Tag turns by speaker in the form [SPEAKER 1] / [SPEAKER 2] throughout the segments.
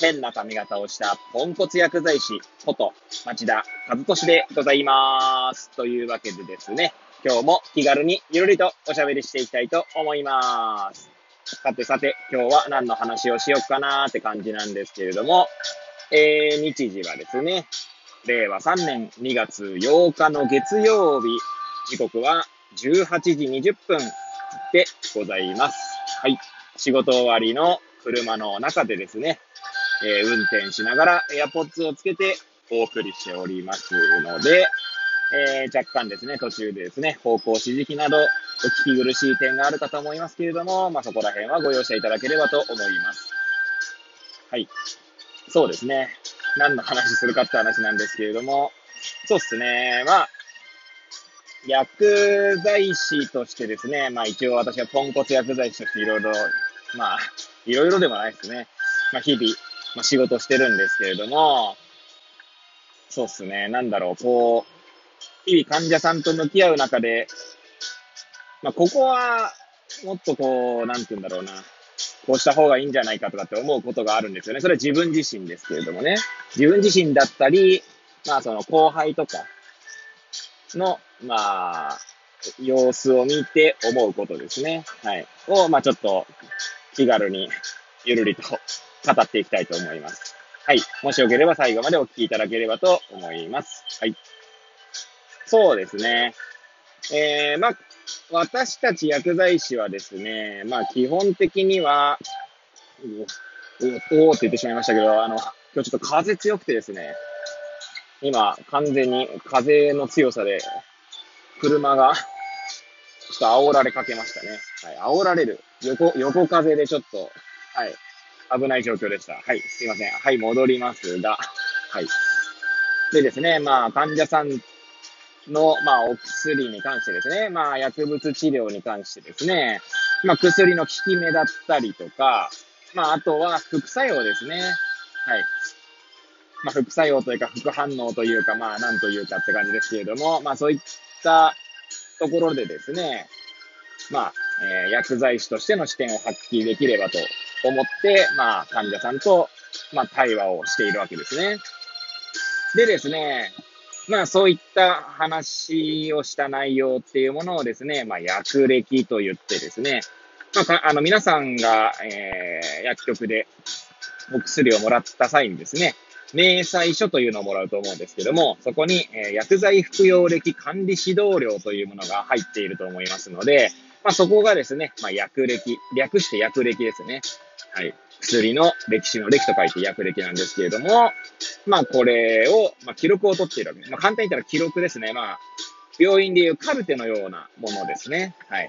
[SPEAKER 1] 変な髪型をしたポンコツ薬剤師こと町田和俊でございまーす。というわけでですね、今日も気軽にゆるりとおしゃべりしていきたいと思いまーす。さてさて、今日は何の話をしようかなーって感じなんですけれども、えー、日時はですね、令和3年2月8日の月曜日、時刻は18時20分でございます。はい。仕事終わりの車の中でですね、えー、運転しながら AirPods をつけてお送りしておりますので、えー、若干ですね、途中でですね、方向指示器など、お聞き苦しい点があるかと思いますけれども、まあ、そこら辺はご容赦いただければと思います。はい。そうですね。何の話するかって話なんですけれども、そうですね。まあ、薬剤師としてですね、まあ一応私はポンコツ薬剤師としていろいろ、まあ、いろいろでもないですね。まあ日々、まあ、仕事してるんですけれども、そうっすね、なんだろう、こう、日々患者さんと向き合う中で、まあ、ここは、もっとこう、なんて言うんだろうな、こうした方がいいんじゃないかとかって思うことがあるんですよね。それは自分自身ですけれどもね。自分自身だったり、まあその後輩とかの、まあ、様子を見て思うことですね。はい。を、まあちょっと気軽に、ゆるりと語っていきたいと思います。はい。もしよければ最後までお聞きいただければと思います。はい。そうですね。えー、まあ、私たち薬剤師はですね、まあ、基本的には、おおって言ってしまいましたけど、あの、今日ちょっと風強くてですね、今、完全に風の強さで、車が、ちょっと煽られかけましたね。はい、煽られる。横、横風でちょっと、はい、危ない状況でした。はい、すいません。はい、戻りますが、はい。でですね、まあ、患者さんの、まあ、お薬に関してですね、まあ、薬物治療に関してですね、まあ、薬の効き目だったりとか、まあ、あとは副作用ですね。はい。まあ、副作用というか、副反応というか、まあ、なんというかって感じですけれども、まあ、そういったところでですね、まあ、えー、薬剤師としての視点を発揮できればと思って、まあ、患者さんと、まあ、対話をしているわけですね。でですね、まあそういった話をした内容っていうものをですね、まあ薬歴と言ってですね、まあ、あの皆さんが、えー、薬局でお薬をもらった際にですね、明細書というのをもらうと思うんですけども、そこに、えー、薬剤服用歴管理指導料というものが入っていると思いますので、まあ、そこがですね、まあ、薬歴、略して薬歴ですね。はい。薬の歴史の歴と書いて薬歴なんですけれども、まあこれを、まあ記録を取っているわけです。まあ簡単に言ったら記録ですね。まあ、病院でいうカルテのようなものですね。はい。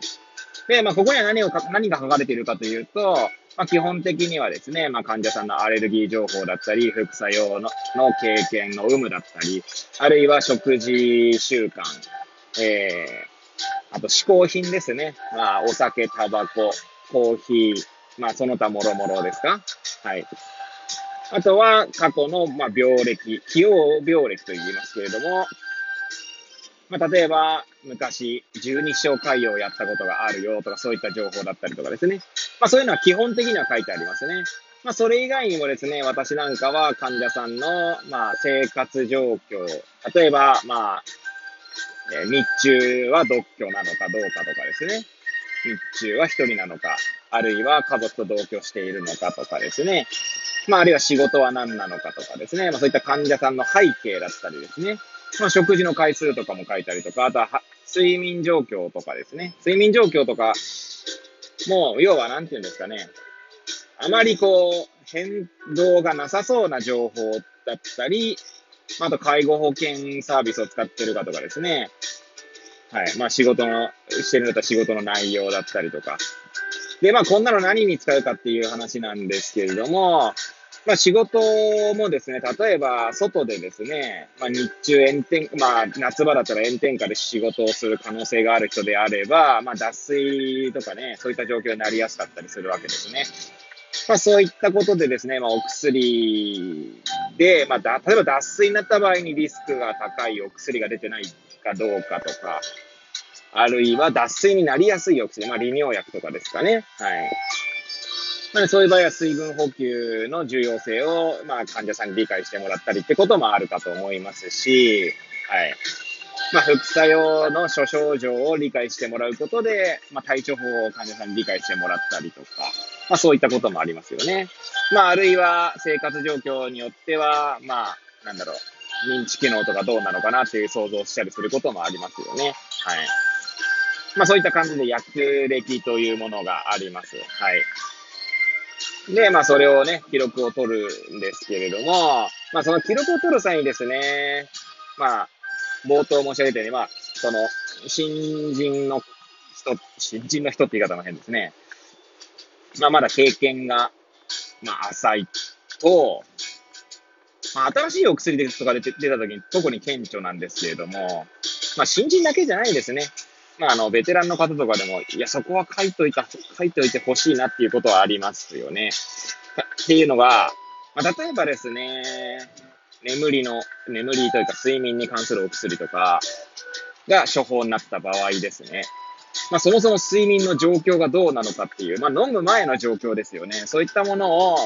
[SPEAKER 1] で、まあここには何を何が書かれているかというと、まあ基本的にはですね、まあ患者さんのアレルギー情報だったり、副作用のの経験の有無だったり、あるいは食事習慣、えー、あと嗜好品ですね。まあお酒、タバコ、コーヒー、まあ、その他もろもろですか？はい。あとは、過去の、まあ、病歴、起用病歴と言いますけれども、まあ、例えば、昔、十二章海洋をやったことがあるよとか、そういった情報だったりとかですね。まあ、そういうのは基本的には書いてありますね。まあ、それ以外にもですね、私なんかは患者さんの、まあ、生活状況、例えば、まあ、え日中は独居なのかどうかとかですね。日中は一人なのか、あるいは家族と同居しているのかとかですね。まあ、あるいは仕事は何なのかとかですね。まあ、そういった患者さんの背景だったりですね。まあ、食事の回数とかも書いたりとか、あとは睡眠状況とかですね。睡眠状況とか、もう、要は何て言うんですかね。あまりこう、変動がなさそうな情報だったり、あと介護保険サービスを使ってるかとかですね。はい。まあ仕事の、してるんだったら仕事の内容だったりとか。で、まあこんなの何に使うかっていう話なんですけれども、まあ仕事もですね、例えば外でですね、まあ日中炎天、まあ夏場だったら炎天下で仕事をする可能性がある人であれば、まあ脱水とかね、そういった状況になりやすかったりするわけですね。まあそういったことでですね、まあお薬で、まあだ、例えば脱水になった場合にリスクが高いお薬が出てないかどうかとか、あるいは脱水になりやすいお薬、まあ利尿薬とかですかね。はい。まあ、そういう場合は水分補給の重要性を、まあ、患者さんに理解してもらったりってこともあるかと思いますし、はい。まあ、副作用の諸症状を理解してもらうことで、まあ、体調法を患者さんに理解してもらったりとか、まあ、そういったこともありますよね。まあ、あるいは生活状況によっては、まあ、なんだろう、認知機能とかどうなのかなっていう想像したりすることもありますよね。はい。まあ、そういった感じで薬歴というものがあります。はい。で、まあ、それをね、記録を取るんですけれども、まあ、その記録を取る際にですね、まあ、冒頭申し上げたように、まあ、その、新人の人、新人の人って言い方も変ですね。まあ、まだ経験が、まあ、浅いと、まあ、新しいお薬とか出て出た時に特に顕著なんですけれども、まあ、新人だけじゃないですね。まあ、あの、ベテランの方とかでも、いや、そこは書いといた、書いといてほしいなっていうことはありますよね。っていうのが、まあ、例えばですね、眠りの、眠りというか睡眠に関するお薬とかが処方になった場合ですね。まあ、そもそも睡眠の状況がどうなのかっていう、まあ、飲む前の状況ですよね。そういったものを、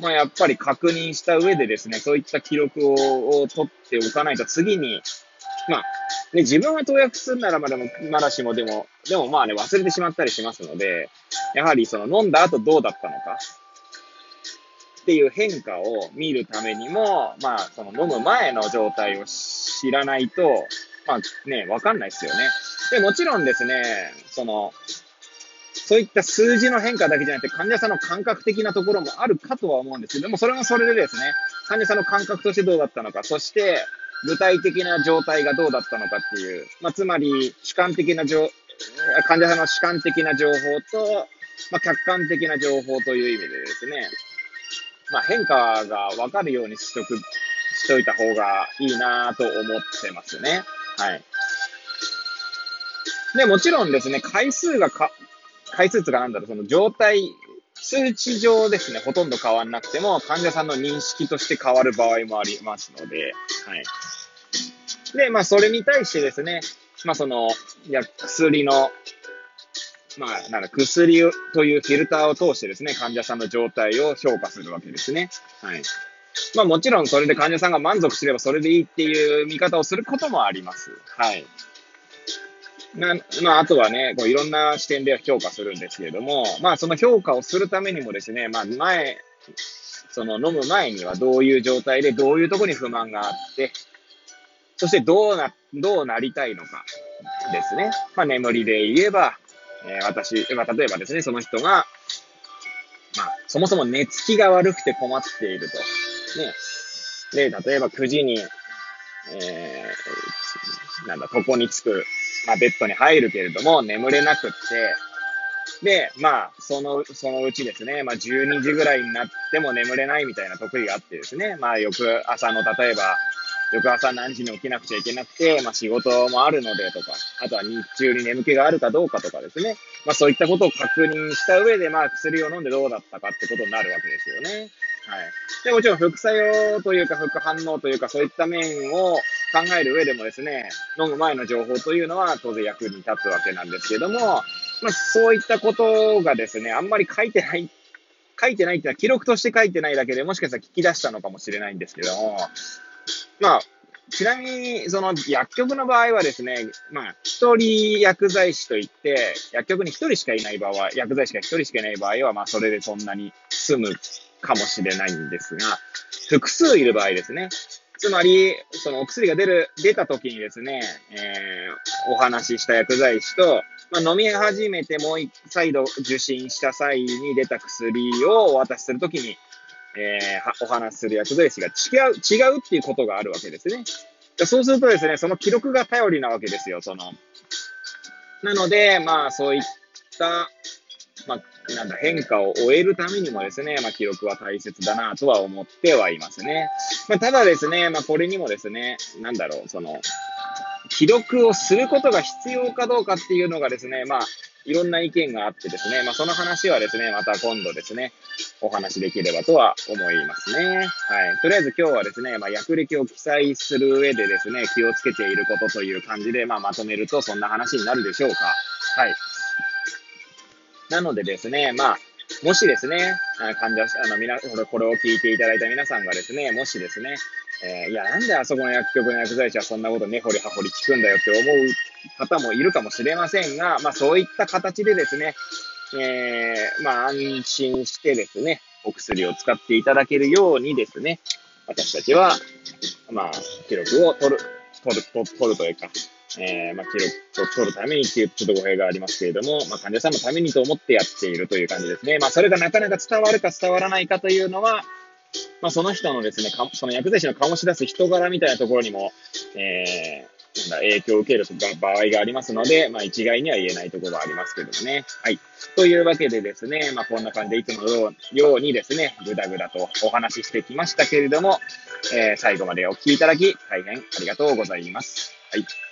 [SPEAKER 1] まあ、やっぱり確認した上でですね、そういった記録を取っておかないと次に、まあ、ね、自分が投薬するならまだも、まだしもでも、でもまあね、忘れてしまったりしますので、やはりその飲んだ後どうだったのかっていう変化を見るためにも、まあ、その飲む前の状態を知らないと、まあね、わかんないですよね。で、もちろんですね、その、そういった数字の変化だけじゃなくて、患者さんの感覚的なところもあるかとは思うんですけどでも、それもそれでですね、患者さんの感覚としてどうだったのか、そして、具体的な状態がどうだったのかっていう、まあ、つまり主観的な情、患者さんの主観的な情報と、まあ、客観的な情報という意味でですね、まあ、変化がわかるようにしとく、しといた方がいいなと思ってますね。はい。で、もちろんですね、回数がか、回数つかなんだろう、その状態、数値上ですね、ほとんど変わんなくても、患者さんの認識として変わる場合もありますので、はい。で、まあ、それに対してですね、まあ、その、いや、薬の、まあ、なんか薬というフィルターを通してですね、患者さんの状態を評価するわけですね。はい。まあ、もちろんそれで患者さんが満足すればそれでいいっていう見方をすることもあります。はい。なまあ、あとはね、こういろんな視点で評価するんですけれども、まあ、その評価をするためにもですね、まあ、前、その飲む前にはどういう状態でどういうところに不満があって、そしてどうな、どうなりたいのかですね。まあ、眠りで言えば、えー、私、まあ、例えばですね、その人が、まあ、そもそも寝つきが悪くて困っていると。ね。で、例えば9時に、えー、なんだ、床につく、まあ、ベッドに入るけれども、眠れなくって、で、まあ、その、そのうちですね、まあ、12時ぐらいになっても眠れないみたいな得意があってですね、まあ、翌朝の、例えば、翌朝何時に起きなくちゃいけなくて、まあ仕事もあるのでとか、あとは日中に眠気があるかどうかとかですね。まあそういったことを確認した上で、まあ薬を飲んでどうだったかってことになるわけですよね。はい。で、もちろん副作用というか副反応というかそういった面を考える上でもですね、飲む前の情報というのは当然役に立つわけなんですけども、まあそういったことがですね、あんまり書いてない書いてないっていうのは記録として書いてないだけでもしかしたら聞き出したのかもしれないんですけども、まあ、ちなみに、その薬局の場合はですね、まあ、一人薬剤師といって、薬局に一人しかいない場合、薬剤師が一人しかいない場合は、まあ、それでそんなに済むかもしれないんですが、複数いる場合ですね。つまり、そのお薬が出る、出た時にですね、えー、お話しした薬剤師と、まあ、飲み始めてもう一再度受診した際に出た薬をお渡しするときに、えー、お話しする薬剤師が違う、違うっていうことがあるわけですね。そうするとですね、その記録が頼りなわけですよ、その。なので、まあ、そういった、まあ、なんだ、変化を終えるためにもですね、まあ、記録は大切だなとは思ってはいますね。まあ、ただですね、まあ、これにもですね、なんだろう、その、記録をすることが必要かどうかっていうのがですね、まあ、いろんな意見があってですね、まあ、その話はですね、また今度ですね、お話できればとは思いますね。はい。とりあえず今日はですね、まあ、役歴を記載する上でですね、気をつけていることという感じで、まあ、まとめるとそんな話になるでしょうか。はい。なのでですね、まあ、もしですね、患者、あの、みな、これを聞いていただいた皆さんがですね、もしですね、えー、いや、なんであそこの薬局の薬剤師はそんなこと根掘り葉掘り聞くんだよって思う方もいるかもしれませんが、まあそういった形でですね、えー、まあ安心してですね、お薬を使っていただけるようにですね、私たちは、まあ、記録を取る、取る、取るというか、えー、まあ、記録を取るためにっていうちょっと語弊がありますけれども、まあ、患者さんのためにと思ってやっているという感じですね。まあ、それがなかなか伝わるか伝わらないかというのは、まあ、その人のですね、その薬剤師の醸し出す人柄みたいなところにも、えー、なんだ、影響を受ける場合がありますので、まあ、一概には言えないところはありますけどもね。はい。というわけでですね、まあ、こんな感じでいつものようにですね、ぐだぐだとお話ししてきましたけれども、えー、最後までお聞きいただき、大変ありがとうございます。はい。